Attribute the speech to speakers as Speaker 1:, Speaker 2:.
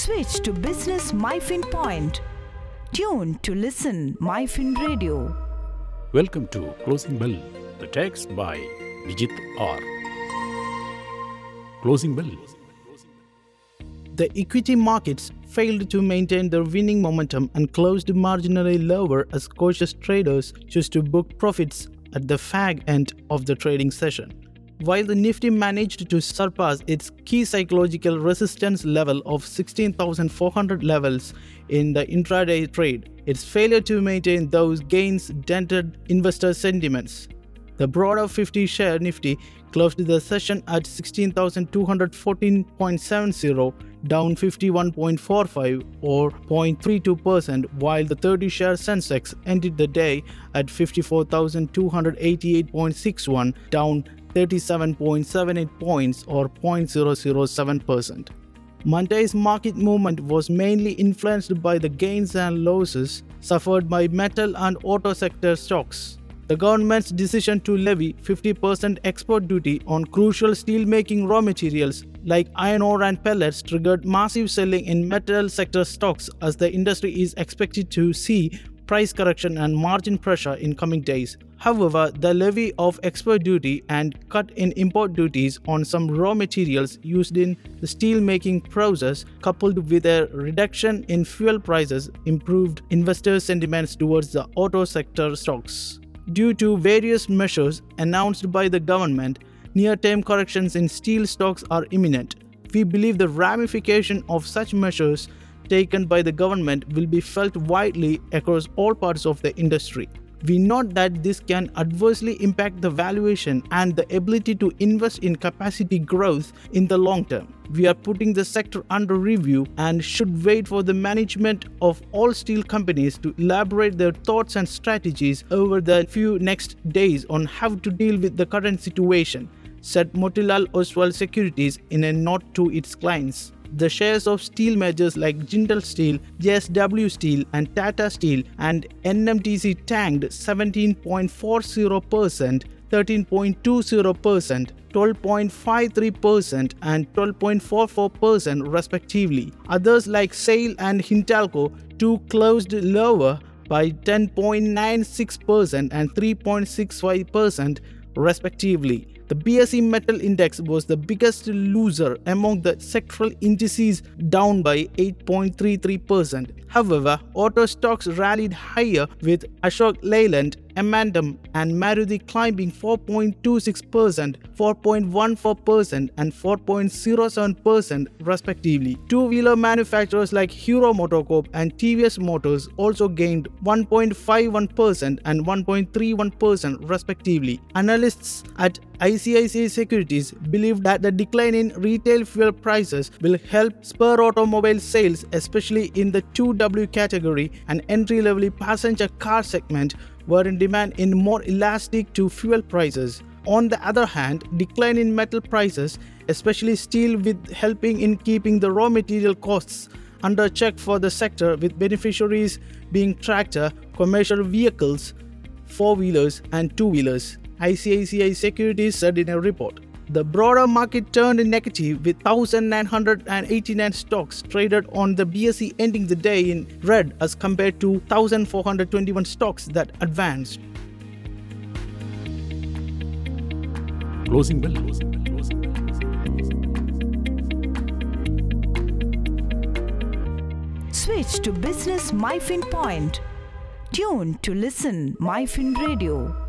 Speaker 1: Switch to Business MyFin Point. Tune to listen MyFin Radio.
Speaker 2: Welcome to Closing Bell, the text by Bijith R. Closing Bell.
Speaker 3: The equity markets failed to maintain their winning momentum and closed marginally lower as cautious traders chose to book profits at the fag end of the trading session. While the Nifty managed to surpass its key psychological resistance level of 16,400 levels in the intraday trade, its failure to maintain those gains dented investor sentiments. The broader 50 share Nifty closed the session at 16,214.70, down 51.45 or 0.32%, while the 30 share Sensex ended the day at 54,288.61, down 37.78 points or 0.007%. Monday's market movement was mainly influenced by the gains and losses suffered by metal and auto sector stocks. The government's decision to levy 50% export duty on crucial steelmaking raw materials like iron ore and pellets triggered massive selling in metal sector stocks as the industry is expected to see price correction and margin pressure in coming days. However, the levy of export duty and cut in import duties on some raw materials used in the steel making process, coupled with a reduction in fuel prices, improved investor sentiments towards the auto sector stocks. Due to various measures announced by the government, near term corrections in steel stocks are imminent. We believe the ramification of such measures taken by the government will be felt widely across all parts of the industry. We note that this can adversely impact the valuation and the ability to invest in capacity growth in the long term. We are putting the sector under review and should wait for the management of all steel companies to elaborate their thoughts and strategies over the few next days on how to deal with the current situation, said Motilal Oswal Securities in a note to its clients the shares of steel majors like Jindal Steel, JSW Steel, and Tata Steel and NMDC tanked 17.40%, 13.20%, 12.53% and 12.44% respectively. Others like SAIL and Hindalco too closed lower by 10.96% and 3.65% respectively. The BSE Metal Index was the biggest loser among the sectoral indices, down by 8.33%. However, auto stocks rallied higher with Ashok Leyland M&M and Maruti climbing 4.26%, 4.14% and 4.07% respectively. Two-wheeler manufacturers like Hero MotoCorp and TVS Motors also gained 1.51% and 1.31% respectively. Analysts at ICICI Securities believe that the decline in retail fuel prices will help spur automobile sales especially in the 2W category and entry-level passenger car segment were in demand in more elastic to fuel prices. On the other hand, decline in metal prices, especially steel with helping in keeping the raw material costs under check for the sector with beneficiaries being tractor, commercial vehicles, four-wheelers and two-wheelers. ICICI Securities said in a report. The broader market turned in negative with 1,989 stocks traded on the BSE ending the day in red as compared to 1,421 stocks that advanced.
Speaker 2: Closing Bell.
Speaker 1: Switch to Business MyFin Point. Tune to listen MyFin Radio.